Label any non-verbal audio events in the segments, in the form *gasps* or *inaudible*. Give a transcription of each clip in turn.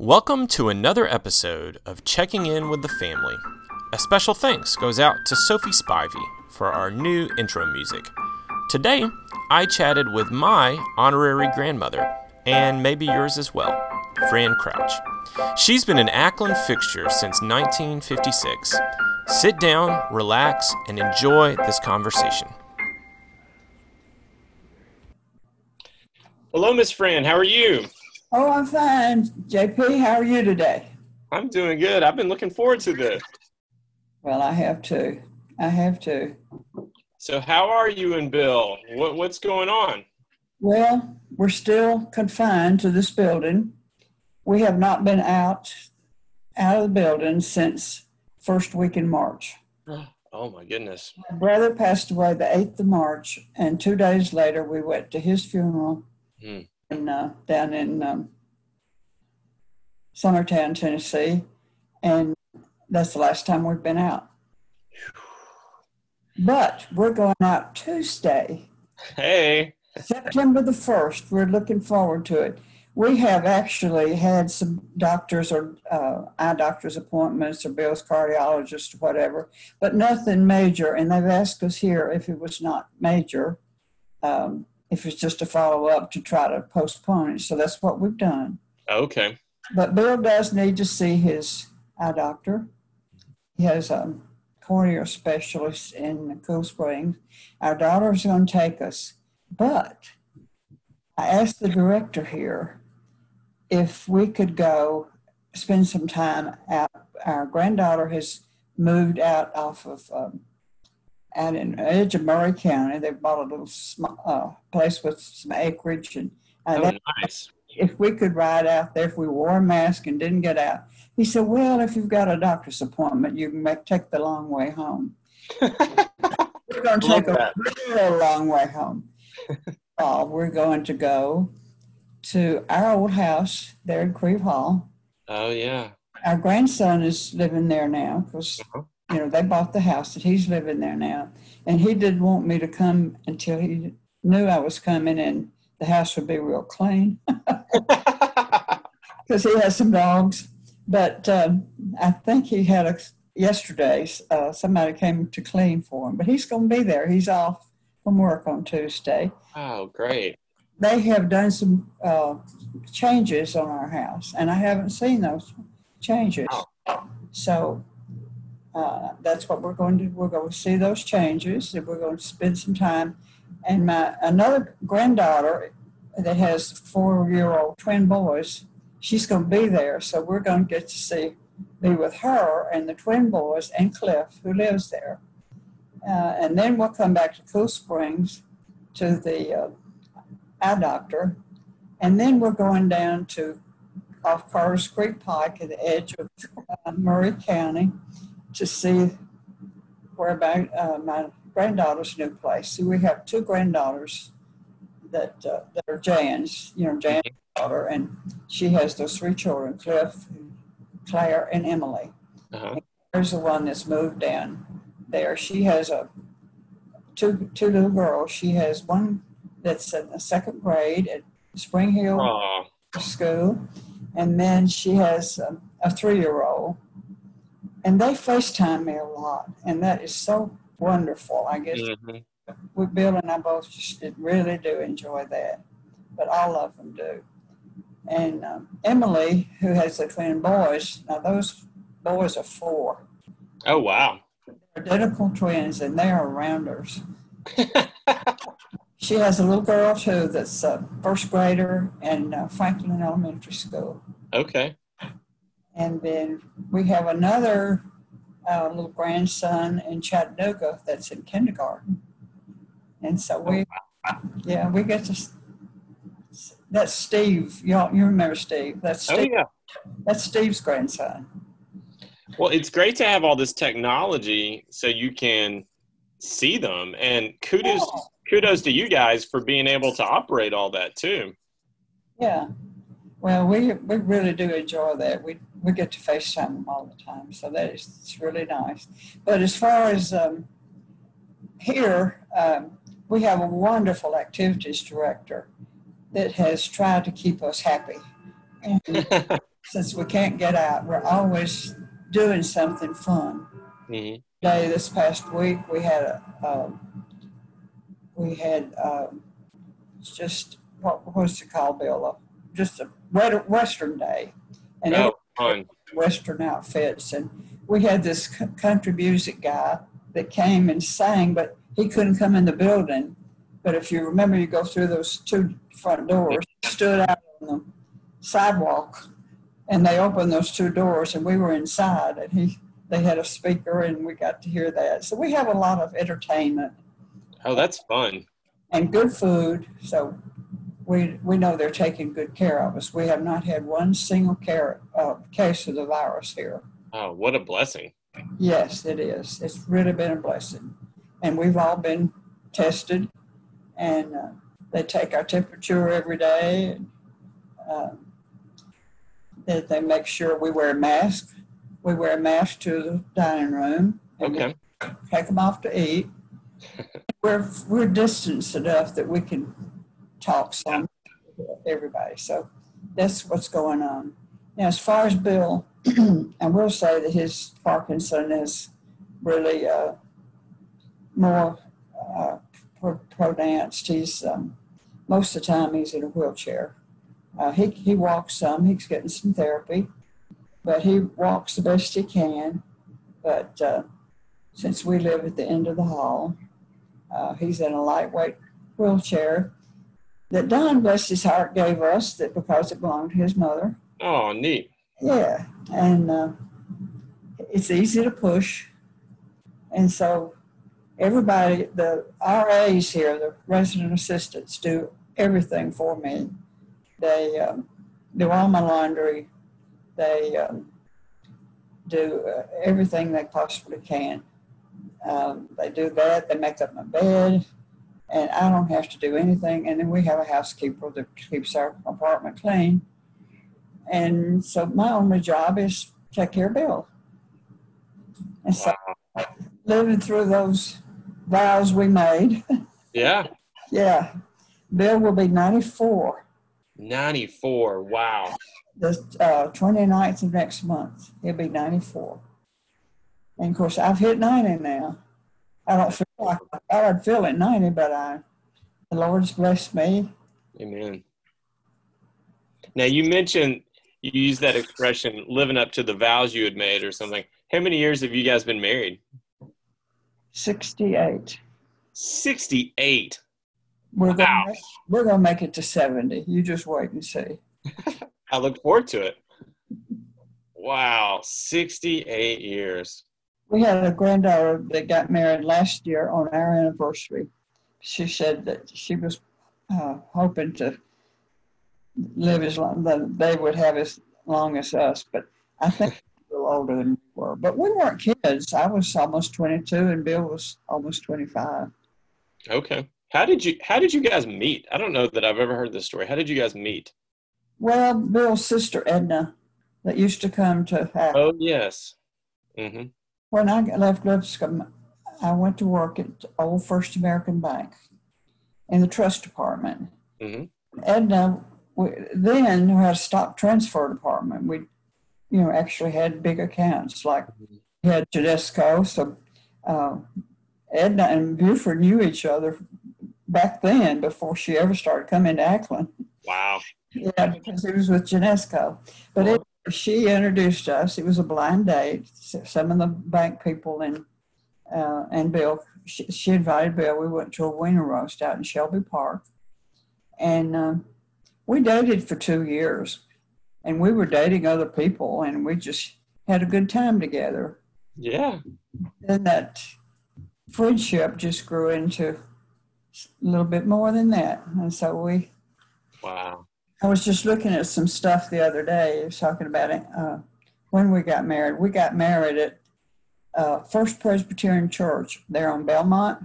Welcome to another episode of Checking In with the Family. A special thanks goes out to Sophie Spivey for our new intro music. Today, I chatted with my honorary grandmother, and maybe yours as well, Fran Crouch. She's been an Acklen fixture since 1956. Sit down, relax, and enjoy this conversation. Hello, Miss Fran. How are you? Oh, I'm fine. JP, how are you today? I'm doing good. I've been looking forward to this. Well, I have to. I have to. So, how are you and Bill? What, what's going on? Well, we're still confined to this building. We have not been out out of the building since first week in March. *gasps* Oh my goodness. My brother passed away the 8th of March, and two days later we went to his funeral. Hmm in, uh, down in um, Summertown, Tennessee, and that's the last time we've been out. But we're going out Tuesday. Hey. September the 1st. We're looking forward to it. We have actually had some doctors or uh, eye doctor's appointments or Bill's cardiologist or whatever, but nothing major. And they've asked us here if it was not major, um, if it's just a follow up to try to postpone it. So that's what we've done. Okay. But Bill does need to see his eye doctor. He has a corneal specialist in Cool Springs. Our daughter's going to take us. But I asked the director here if we could go spend some time out. Our granddaughter has moved out off of um, out in the edge of Maury County. They bought a little uh, place with some acreage, and uh, oh, nice. If we could ride out there, if we wore a mask and didn't get out, he said, "Well, if you've got a doctor's appointment, you can make, take the long way home." *laughs* we're going to take a real long way home. *laughs* uh, we're going to go to our old house there in Crieve Hall. Oh yeah. Our grandson is living there now because uh-huh you know, they bought the house that he's living there now. And he didn't want me to come until he knew I was coming and the house would be real clean. *laughs* Because he has some dogs. But um, I think he had a, yesterday, uh, somebody came to clean for him. But he's going to be there. He's off from work on Tuesday. Oh, great. They have done some uh, changes on our house, and I haven't seen those changes. Oh. So uh, that's what we're going to do. we're going to see those changes and we're going to spend some time. And my another granddaughter that has four year old twin boys she's going to be there so we're going to get to see be with her and the twin boys and cliff who lives there. Uh, and then we'll come back to cool springs to the uh, eye doctor. And then we're going down to off carter's creek pike at the edge of uh, maury county to see where my, uh, my granddaughter's new place. See, we have two granddaughters that uh, that are Jan's, you know, Jan's daughter, and she has those three children: Cliff, Claire, and Emily. Uh-huh. And there's the one that's moved in there. She has a two two little girls. She has one that's in the second grade at Spring Hill Aww. School, and then she has a, a three year old and they FaceTime me a lot, and that is so wonderful. I guess mm-hmm. we Bill and I both just really do enjoy that, but all of them do. And um, Emily, who has the twin boys, now those boys are four. Oh wow! They're identical twins, and they are rounders. *laughs* she has a little girl too that's a first grader in uh, Franklin Elementary School. Okay. And then we have another uh, little grandson in Chattanooga that's in kindergarten. And so we, yeah, we get to, that's Steve. You you remember Steve. That's oh, Steve. Oh, yeah. That's Steve's grandson. Well, it's great to have all this technology so you can see them. And kudos, yeah. kudos to you guys for being able to operate all that too. Yeah. Well, we, we really do enjoy that. We we get to FaceTime them all the time, so that is it's really nice. But as far as um, here, um, we have a wonderful activities director that has tried to keep us happy. *laughs* Since we can't get out, we're always doing something fun. hmm Day this past week, we had a, um, we had um, just what was it called, Bill? Uh, just a Western day, and Oh, fun. Western outfits, and we had this c- country music guy that came and sang, but he couldn't come in the building. But if you remember, you go through those two front doors, stood out on the sidewalk, and they opened those two doors, and we were inside, and he they had a speaker, and we got to hear that. So we have a lot of entertainment Oh, that's fun. and good food. So we we know they're taking good care of us. We have not had one single care, uh, case of the virus here. Oh, what a blessing. Yes, it is. It's really been a blessing. And we've all been tested, and uh, they take our temperature every day. And, uh, they, they make sure we wear masks. We wear masks to the dining room. and Okay. Take them off to eat. *laughs* we're we're distanced enough that we can talk some to everybody. So that's what's going on. Now, as far as Bill, *clears throat* I will say that his Parkinson is really uh, more uh, pro- pronounced. He's um, most of the time he's in a wheelchair. Uh, he he walks some. He's getting some therapy, but he walks the best he can. But uh, since we live at the end of the hall, uh, he's in a lightweight wheelchair that Don, bless his heart, gave us that because it belonged to his mother. Oh, neat. Yeah, and uh, it's easy to push, and so everybody, the RAs here, the resident assistants, do everything for me. They um, do all my laundry. They um, do uh, everything they possibly can. Um, they do that. They make up my bed, and I don't have to do anything. And then we have a housekeeper that keeps our apartment clean. And so my only job is take care of Bill. And so Wow. living through those vows we made, *laughs* Yeah. yeah, Bill will be 94 94. Wow. the uh, 29th of next month. He'll be 94. And of course, I've hit 90 now. I don't feel I would feel at 90, but I, the Lord's blessed me. Amen. Now, you mentioned you used that expression, living up to the vows you had made or something. How many years have you guys been married? 68. 68. We're Wow. gonna we're gonna make it to 70. You just wait and see. *laughs* I look forward to it. Wow. 68 years. We had a granddaughter that got married last year on our anniversary. She said that she was uh, hoping to live as long that they would have as long as us, but I think *laughs* a little older than we were. But we weren't kids. I was almost 22, and Bill was almost 25. Okay. How did you how did you guys meet? I don't know that I've ever heard this story. How did you guys meet? Well, Bill's sister Edna, that used to come to uh, Oh, yes. hmm When I left Lipscomb, I went to work at Old First American Bank in the trust department. hmm Edna, we, then had a stock transfer department. We, you know, actually had big accounts like we had Genesco. So uh, Edna and Buford knew each other back then before she ever started coming to Acklen. Wow. Yeah, because it was with Genesco. But it, she introduced us. It was a blind date. Some of the bank people and uh, and Bill, she, she invited Bill. We went to a wiener roast out in Shelby Park, and um, we dated for two years. And we were dating other people, and we just had a good time together. Yeah. Then that friendship just grew into a little bit more than that, and so we Wow. I was just looking at some stuff the other day. I was talking about it uh, when we got married. We got married at uh, First Presbyterian Church there on Belmont.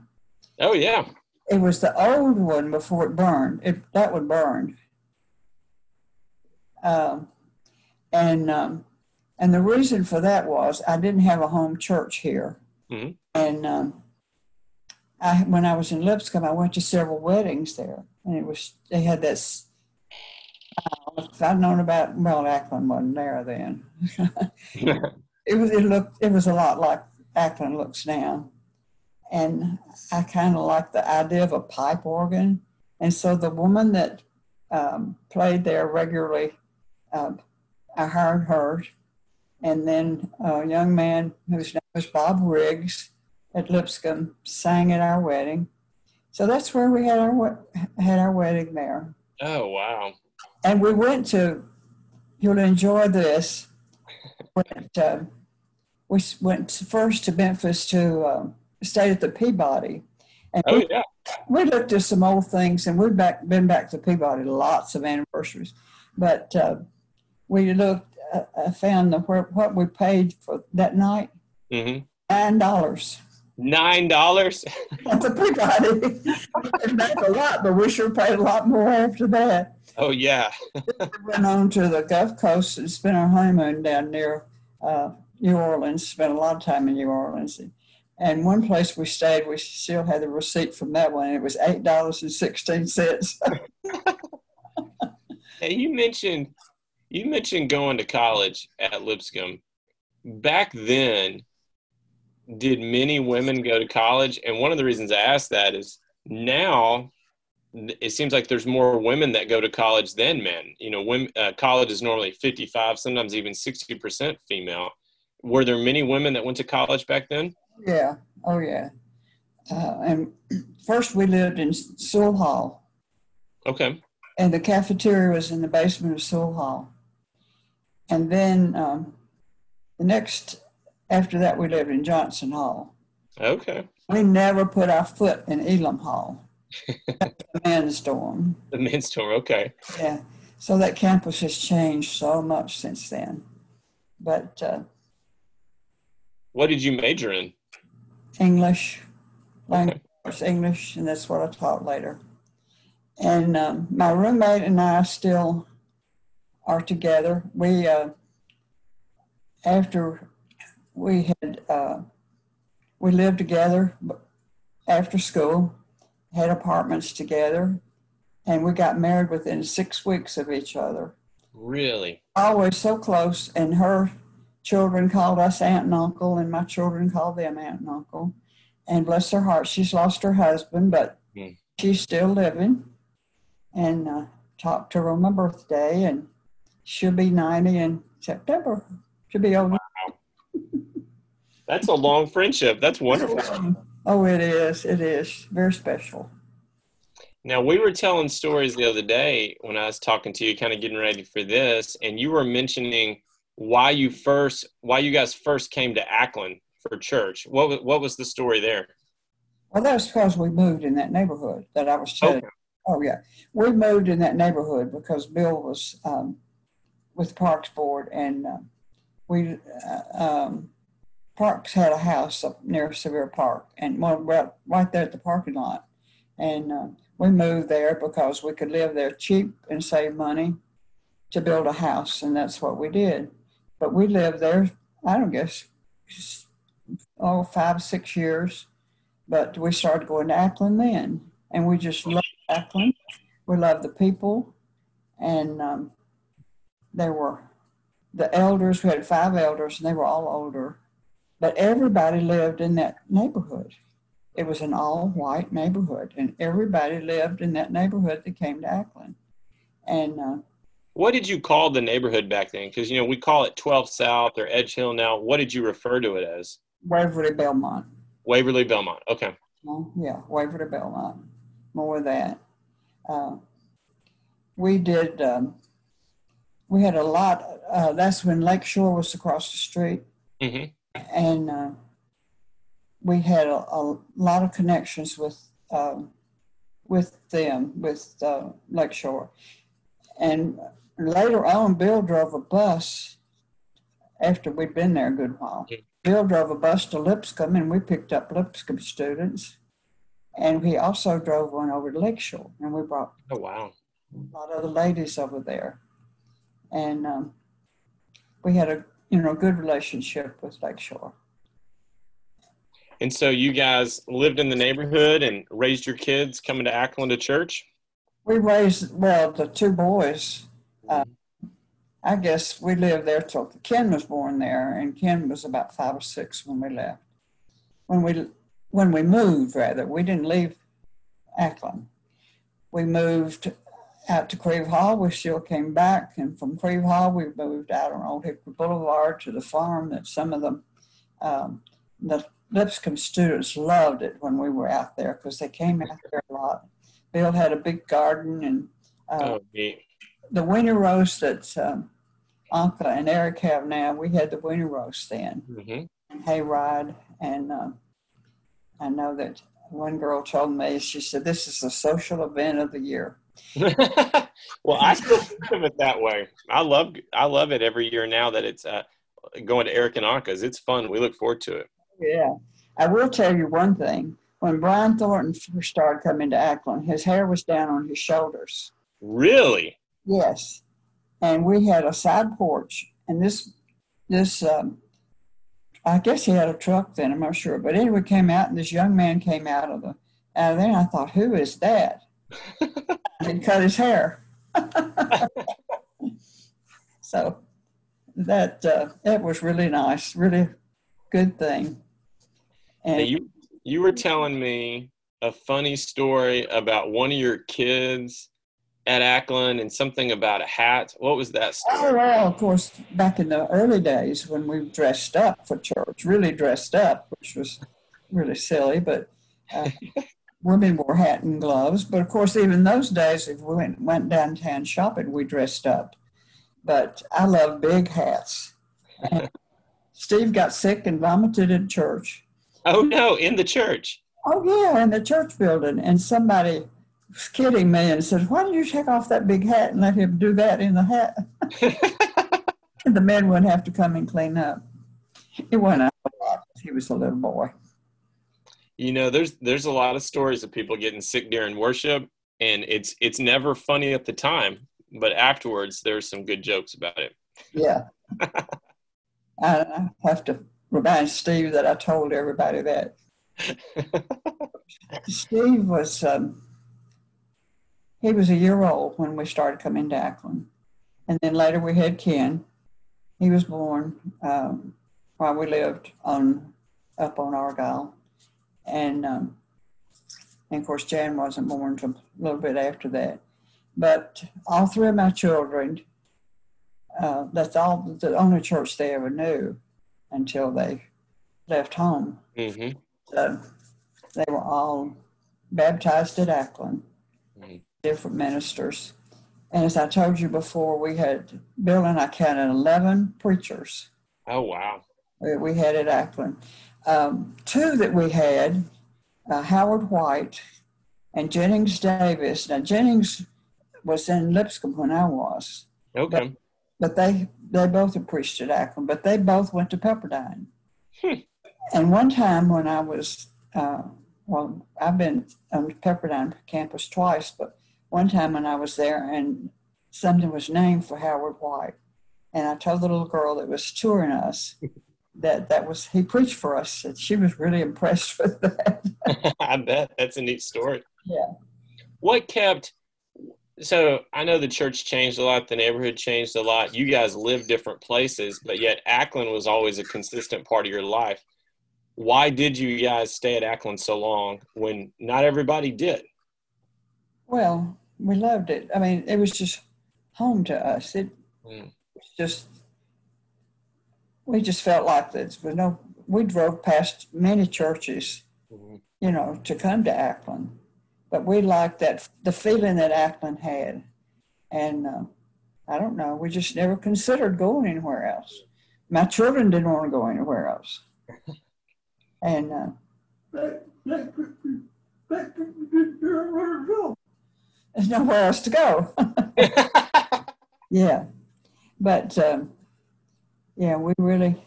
Oh, yeah. It was the old one before it burned. It that one burned. Um, and um, and the reason for that was I didn't have a home church here, Mhm. and um, I when I was in Lipscomb, I went to several weddings there, and it was they had this I'd known about well, Acklen wasn't there then. *laughs* it was it looked it was a lot like Acklen looks now, and I kind of like the idea of a pipe organ. And so the woman that um, played there regularly, uh, I hired her, and then a young man whose name was Bob Riggs at Lipscomb sang at our wedding. So that's where we had our had our wedding there. Oh wow! And we went to. You'll enjoy this. Went, uh, we went first to Memphis to uh, stay at the Peabody. And oh we, yeah. We looked at some old things, and we've back, been back to Peabody lots of anniversaries, but uh, we looked. Uh, found the, where, what we paid for that night. Mm-hmm. Nine dollars. Nine dollars. That's a pretty Peabody. That's a lot, but we sure paid a lot more after that. Oh yeah. we went on to the Gulf Coast and spent our honeymoon down near uh, New Orleans. Spent a lot of time in New Orleans. And one place we stayed, we still had the receipt from that one. It was eight dollars and sixteen cents. *laughs* hey, you mentioned you mentioned going to college at Lipscomb. Back then, did many women go to college? And one of the reasons I asked that is now it seems like there's more women that go to college than men. You know, women, uh, college is normally 55, sometimes even 60% female. Were there many women that went to college back then? Yeah. Oh, yeah. Uh, and *clears throat* first we lived in Sewell Hall. Okay. And the cafeteria was in the basement of Sewell Hall. And then um, the next after that, we lived in Johnson Hall. Okay. We never put our foot in Elam Hall. *laughs* the men's dorm. The men's dorm, okay. Yeah. So that campus has changed so much since then. But uh, what did you major in? English, language okay. English, and that's what I taught later. And um, my roommate and I still are together. We, uh, after we had uh, we lived together after school, had apartments together, and we got married within six weeks of each other. Really? Always so close, and her children called us aunt and uncle, and my children called them aunt and uncle. And bless her heart, she's lost her husband, but mm. she's still living. And uh, talked to her on my birthday, and she'll be 90 in September. She'll be old that's a long friendship. That's wonderful. Oh, it is. It is very special. Now, we were telling stories the other day when I was talking to you, kind of getting ready for this, and you were mentioning why you first, why you guys first came to Acklen for church. What what was the story there? Well, that was because we moved in that neighborhood that I was telling. Okay. Oh yeah, we moved in that neighborhood because Bill was um, with Parks Board, and uh, we uh, um, Parks had a house up near Sevier Park, and well, right, right there at the parking lot. And uh, we moved there because we could live there cheap and save money to build a house, and that's what we did. But we lived there, I don't guess, oh, five, six years. But we started going to Acklen then, and we just loved Acklen. We loved the people, and um, they were the elders. We had five elders, and they were all older but everybody lived in that neighborhood. It was an all white neighborhood, and everybody lived in that neighborhood that came to Acklen. And uh, what did you call the neighborhood back then? Because you know we call it 12 South or Edge Hill now. What did you refer to it as? Waverly Belmont. Waverly Belmont. Okay. Oh, yeah, Waverly Belmont. More of that. Uh, we did. Um, we had a lot. Uh, that's when Lakeshore was across the street. Mm-hmm and uh, we had a, a, lot of connections with um, with them with uh, Lakeshore. And later on, Bill drove a bus after we'd been there a good while. Bill drove a bus to Lipscomb, and we picked up Lipscomb students. And he also drove one over to Lakeshore, and we brought oh wow a lot of the ladies over there. And um, we had a you know, good relationship with Lakeshore. And so you guys lived in the neighborhood and raised your kids coming to Acklen to church? We raised, well, the two boys Uh, I guess we lived there till Ken was born there, and Ken was about five or six when we left. When we when we moved, rather, we didn't leave Acklen. We moved out to Crieve Hall. We still came back, and from Crieve Hall, we moved out on Old Hickory Boulevard to the farm that some of them, um, the Lipscomb students loved it when we were out there because they came out there a lot. Bill had a big garden, and uh, Oh, the winter roast that um, Anka and Eric have now, we had the winter roast then, Mhm. and hayride. And um, I know that one girl told me, she said, This is the social event of the year. *laughs* well, I still think of it that way. I love I love it every year now that it's uh, going to Eric and Anka's. It's fun. We look forward to it. Yeah. I will tell you one thing. When Brian Thornton first started coming to Acklen, his hair was down on his shoulders. Really? Yes. And we had a side porch, and this, this, um, I guess he had a truck then, I'm not sure. But anyway, came out, and this young man came out of the, out of there, and I thought, who is that? And cut his hair. *laughs* so that, uh, that was really nice, really good thing. Now, And you you were telling me a funny story about one of your kids at Acklen and something about a hat. What was that Oh, story? well, of course, back in the early days when we dressed up for church, really dressed up, which was really silly, but uh, *laughs* women wore hat and gloves. But of course, even those days, if we went, went downtown shopping, we dressed up. But I love big hats. *laughs* Steve got sick and vomited in church. Oh no, in the church. Oh, yeah, in the church building. And somebody was kidding me and said, Why don't you take off that big hat and let him do that in the hat? *laughs* and the men wouldn't have to come and clean up. He went out a lot. He was a little boy. You know, there's there's a lot of stories of people getting sick during worship, and it's it's never funny at the time, but afterwards there's some good jokes about it. Yeah. *laughs* I, have to remind Steve that I told everybody that. *laughs* Steve was, um, he was a year old when we started coming to Acklen. And then later we had Ken. He was born um, while we lived on up on Argyle. And, um, and of course, Jan wasn't born until a little bit after that. But all three of my children, uh, that's all the only church they ever knew until they left home. hmm So they were all baptized at Acklen, Mhm. different ministers. And as I told you before, we had, Bill and I counted 11 preachers Oh wow. That we had at Acklen. Um, two that we had, uh, Howard White and Jennings Davis. Now, Jennings was in Lipscomb when I was, Okay. but they, they both preached at Acklen, but they both went to Pepperdine. Hmm. And one time when I was, uh, well, I've been on Pepperdine campus twice, but one time when I was there and something was named for Howard White. And I told the little girl that was touring us *laughs* that that was, he preached for us. And she was really impressed *laughs* with that. *laughs* I bet that's a neat story. Yeah. What kept so I know the church changed a lot, the neighborhood changed a lot. You guys lived different places, but yet Acklen was always a consistent part of your life. Why did you guys stay at Acklen so long when not everybody did? Well, we loved it. I mean, it was just home to us. It Mm. was just, we just felt like this. We no, we drove past many churches, Mhm. you know, to come to Acklen, but we liked that the feeling that Acklen had, and uh, I don't know, we just never considered going anywhere else. My children didn't want to go anywhere else, *laughs* and uh, there's nowhere else to go. *laughs* *laughs* Yeah, but um, yeah, we really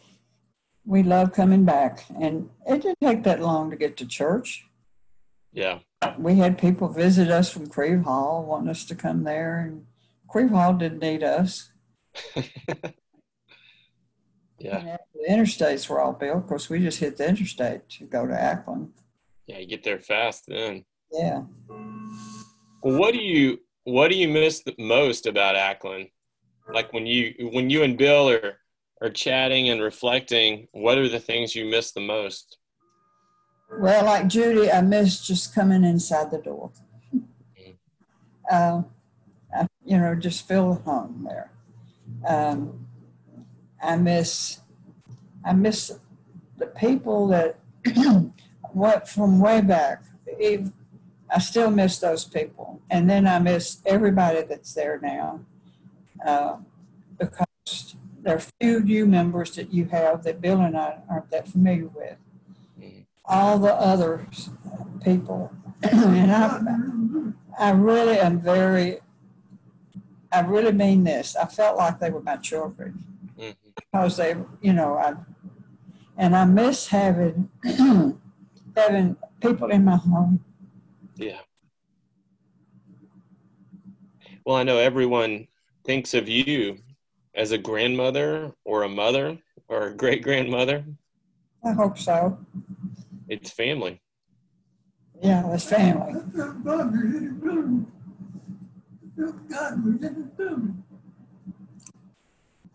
we love coming back, and it didn't take that long to get to church. yeah. We had people visit us from Crieve Hall, wanting us to come there, and Crieve Hall didn't need us. *laughs* Yeah. And the interstates were all built. Of course, we just hit the interstate to go to Acklen. Yeah, you get there fast then. Yeah. Well, what do you what do you miss the most about Acklen? like when you when you and Bill are are chatting and reflecting, what are the things you miss the most? Well, like Judy, I miss just coming inside the door. Uh, I, you know, just feel at home there. Um, I miss, I miss the people that *clears throat* what from way back. I still miss those people, and then I miss everybody that's there now, uh, because there are few new members that you have that Bill and I aren't that familiar with. All the other people, and I, I really am very, I really mean this. I felt like they were my children because they, you know, I, and I miss having *clears throat* having people in my home. Yeah. Well, I know everyone thinks of you as a grandmother or a mother or a great grandmother. I hope so. It's family. Yeah, it's family.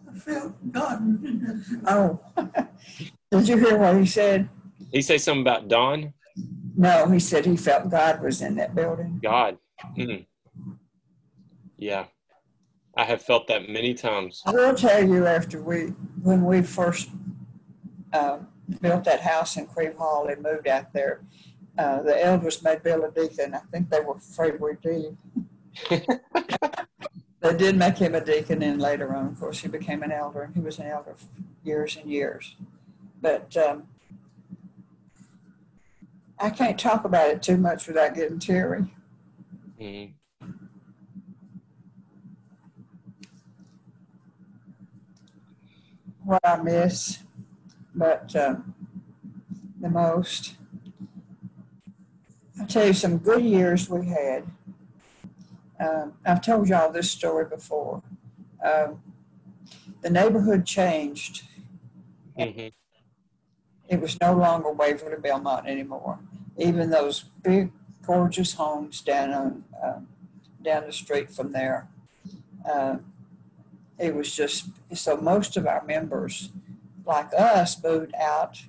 I felt God was in this. Oh, *laughs* did you hear what he said? He say something about Dawn? No, he said he felt God was in that building. God. Mm. Yeah. I have felt that many times. I will tell you after we, when we first uh, built that house in Crieve Hall and moved out there, uh, the elders made Bill a deacon. I think they were afraid we'd leave. *laughs* they did make him a deacon, and later on, of course, he became an elder, and he was an elder for years and years. But um, I can't talk about it too much without getting teary. Mm-hmm. What I miss, but um, the most. I'll tell you some good years we had. Uh, I've told y'all this story before. Um, the neighborhood changed. Mm-hmm. It was no longer Waverly Belmont anymore. Even those big, gorgeous homes down on uh, down the street from there. Uh, it was just so most of our members, like us, moved out,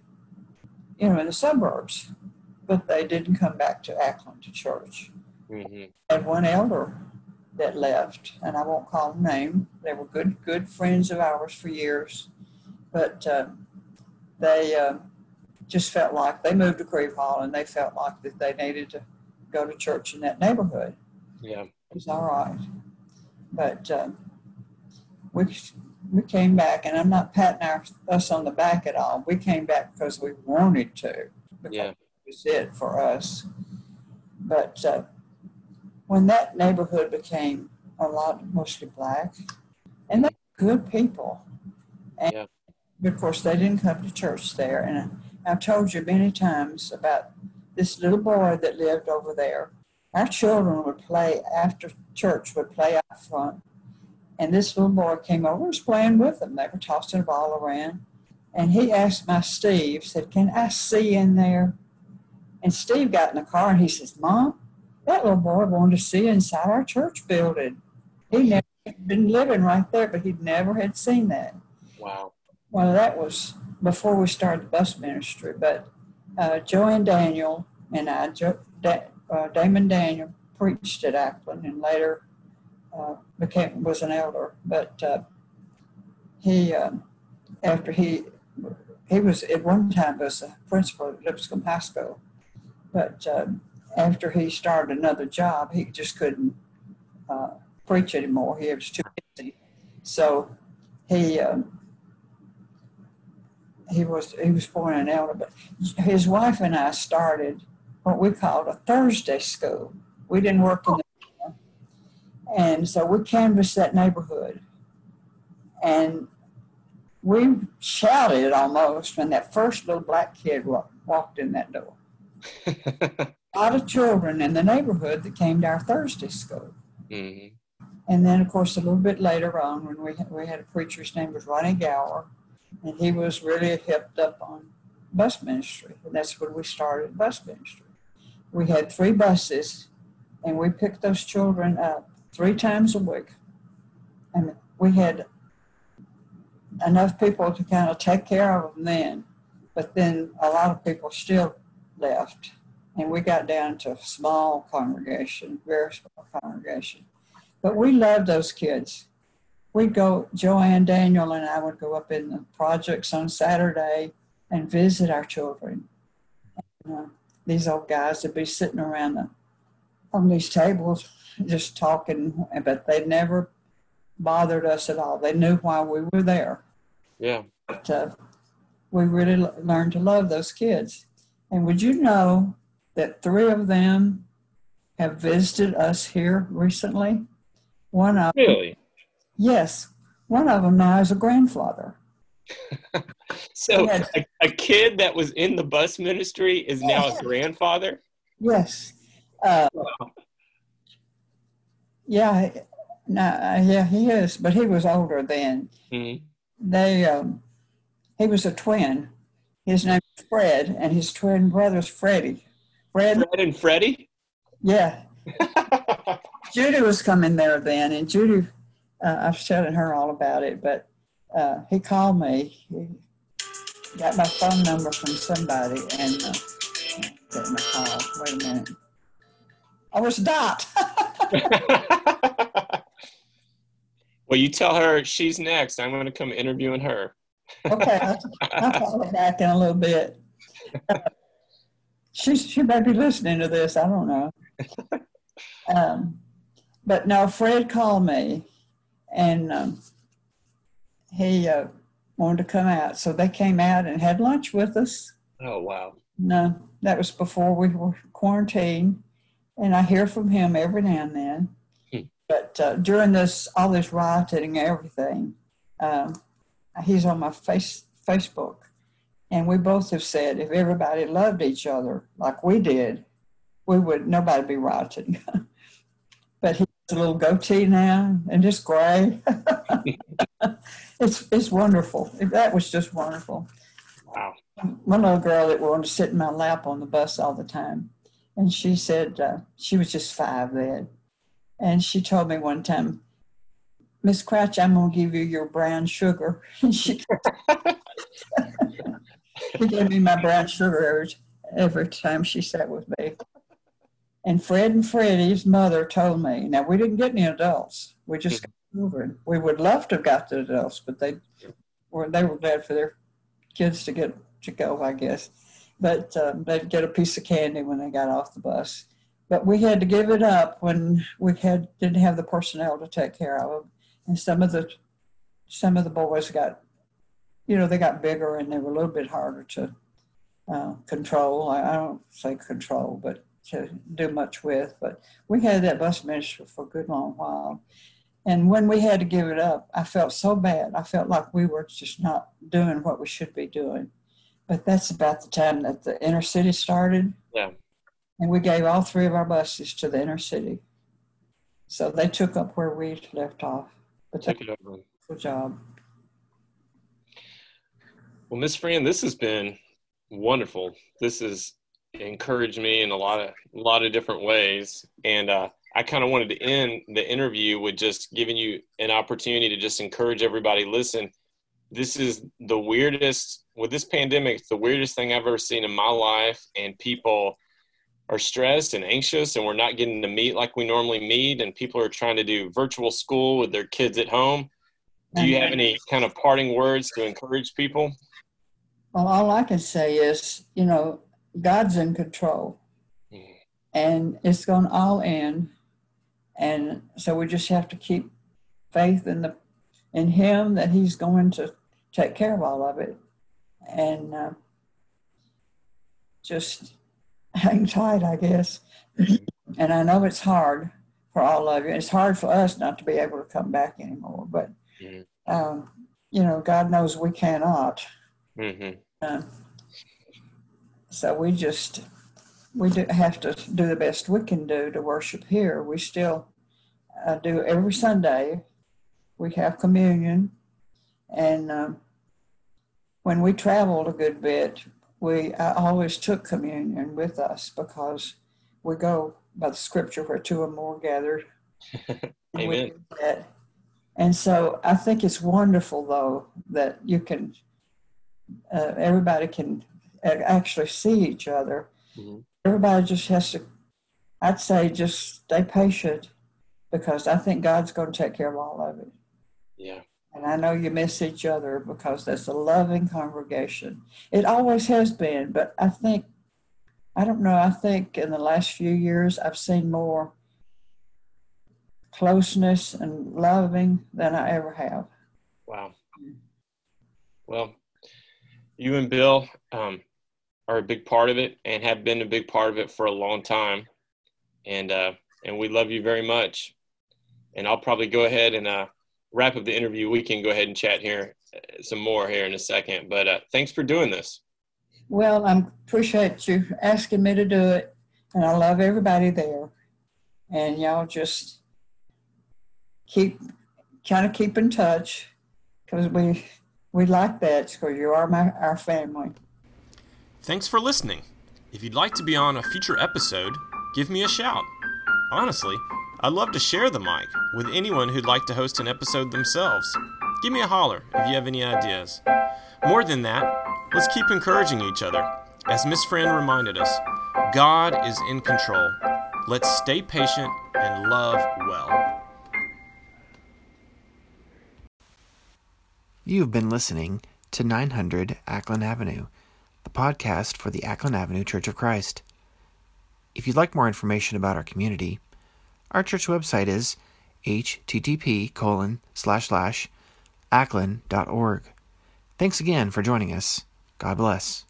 you know, in the suburbs, but they didn't come back to Acklen to church. Mm-hmm. And one elder that left, and I won't call them name. They were good, good friends of ours for years, but uh, they uh, just felt like they moved to Crieve Hall and they felt like that they needed to go to church in that neighborhood. Yeah. It was all right. But um, we, we came back, and I'm not patting our, us on the back at all. We came back because we wanted to. Yeah. It was it for us. But uh, when that neighborhood became a lot mostly black, and they were good people. And yeah of course, they didn't come to church there. And I've told you many times about this little boy that lived over there. Our children would play after church, would play out front. And this little boy came over and was playing with them. They were tossing a ball around. And he asked my Steve, said, Can I see in there? And Steve got in the car and he says, Mom, that little boy wanted to see inside our church building. He never been living right there, but he never had seen that. Wow. Well, that was before we started the bus ministry, but uh, Joanne Daniel and I, jo, da, uh, Damon Daniel, preached at Acklen and later uh, became was an elder. But uh, he, um, after he, he was at one time was a principal at Lipscomb High School, but um, after he started another job, he just couldn't uh, preach anymore. He was too busy, so he. Um, he was he was born an elder, but his wife and I started what we called a Thursday school. We didn't work in the and so we canvassed that neighborhood, and we shouted almost when that first little black kid walked in that door. *laughs* a lot of children in the neighborhood that came to our Thursday school. Mm-hmm. And then, of course, a little bit later on, when we we had a preacher's name was Ronnie Gower, and he was really hipped up on bus ministry. And that's when we started bus ministry. We had three buses, and we picked those children up three times a week. And we had enough people to kind of take care of them then, but then a lot of people still left, and we got down to a small congregation, very small congregation. But we loved those kids. We'd go, Joanne, Daniel, and I would go up in the projects on Saturday and visit our children. And, uh, these old guys would be sitting around the, on these tables just talking, but they never bothered us at all. They knew why we were there. Yeah. But uh, we really l- learned to love those kids. And would you know that three of them have visited us here recently? One of Really? yes, one of them now is a grandfather. *laughs* So Yes. a, a kid that was in the bus ministry is now a grandfather? Yes. Uh, yeah, no, uh, yeah, he is, but he was older then. hmm They, um, he was a twin. His name is Fred, and his twin brother's Freddie. Fred, Fred and Freddie? yeah, *laughs* Judy was coming there then, and Judy, uh, I was telling her all about it, but uh, he called me. He got my phone number from somebody, and uh, get my call. Wait a minute. I was Dot. *laughs* well, you tell her she's next. I'm going to come interviewing her. okay, I'll, I'll call her back in a little bit. she she may be listening to this. I don't know. Um, but no, Fred called me, and um, he uh, wanted to come out, so they came out and had lunch with us. Oh, wow. No, that was before we were quarantined, and I hear from him every now and then. Hmm. But uh, during this, all this rioting and everything, um, he's on my face Facebook, and we both have said if everybody loved each other like we did, we would nobody be rioting. *laughs* but he's a little goatee now and just gray. *laughs* it's it's wonderful. That was just wonderful Wow. one little girl that wanted to sit in my lap on the bus all the time. And she said, uh, she was just five then. And she told me one time, Miss Crouch, I'm going to give you your brown sugar. *laughs* And she, *laughs* she gave me my brown sugar every, every time she sat with me. And Fred and Freddie's mother told me, now we didn't get any adults. We just got children. We would love to have got the adults, but they were, they were glad for their kids to get to go, I guess. But um, they'd get a piece of candy when they got off the bus. But we had to give it up when we had didn't have the personnel to take care of them, and some of the some of the boys got, you know, they got bigger and they were a little bit harder to uh, control. I, I don't say control, but to do much with. But we had that bus ministry for a good long while. And when we had to give it up, I felt so bad. I felt like we were just not doing what we should be doing. But that's about the time that the inner city started. Yeah. And we gave all three of our buses to the inner city. So they took up where we left off. But that's it over. good job. Well, Miss Fran, this has been wonderful. This has encouraged me in a lot of a lot of different ways, and uh, I kind of wanted to end the interview with just giving you an opportunity to just encourage everybody. Listen, this is the weirdest with this pandemic. It's the weirdest thing I've ever seen in my life, and people are stressed and anxious, and we're not getting to meet like we normally meet, and people are trying to do virtual school with their kids at home. Do you have any kind of parting words to encourage people? Well, all I can say is, you know, God's in control Mhm. and it's going to all end. And so we just have to keep faith in the in Him that He's going to take care of all of it, and uh, just *laughs* hang tight, I guess. *clears throat* and I know it's hard for all of you. It's hard for us not to be able to come back anymore, but Mhm. um, you know, God knows we cannot. Mm-hmm. Uh, so we just we do have to do the best we can do to worship here. We still uh, do every Sunday. We have communion, and um, when we traveled a good bit, we I always took communion with us because we go by the scripture where two or more gathered. *laughs* And Amen. And so I think it's wonderful, though, that you can, uh, everybody can actually see each other. Mm-hmm. Everybody just has to, I'd say, just stay patient because I think God's going to take care of all of it. Yeah. And I know you miss each other because that's a loving congregation. It always has been, but I think, I don't know, I think in the last few years I've seen more closeness and loving than I ever have. Wow. Well, you and Bill um, are a big part of it and have been a big part of it for a long time. And, uh, and we love you very much. And I'll probably go ahead and uh, wrap up the interview. We can go ahead and chat here uh, some more here in a second. But uh, thanks for doing this. Well, I appreciate you asking me to do it. And I love everybody there. And y'all just keep kind of keep in touch because we we like that because you are my our family. Thanks for listening. If you'd like to be on a future episode, give me a shout. Honestly, I'd love to share the mic with anyone who'd like to host an episode themselves. Give me a holler if you have any ideas. More than that, let's keep encouraging each other. As Miss Friend reminded us, God is in control. Let's stay patient and love well. You've been listening to 900 Acklen Avenue, the podcast for the Acklen Avenue Church of Christ. If you'd like more information about our community, our church website is http colon slash slash acklen.org. Thanks again for joining us. God bless.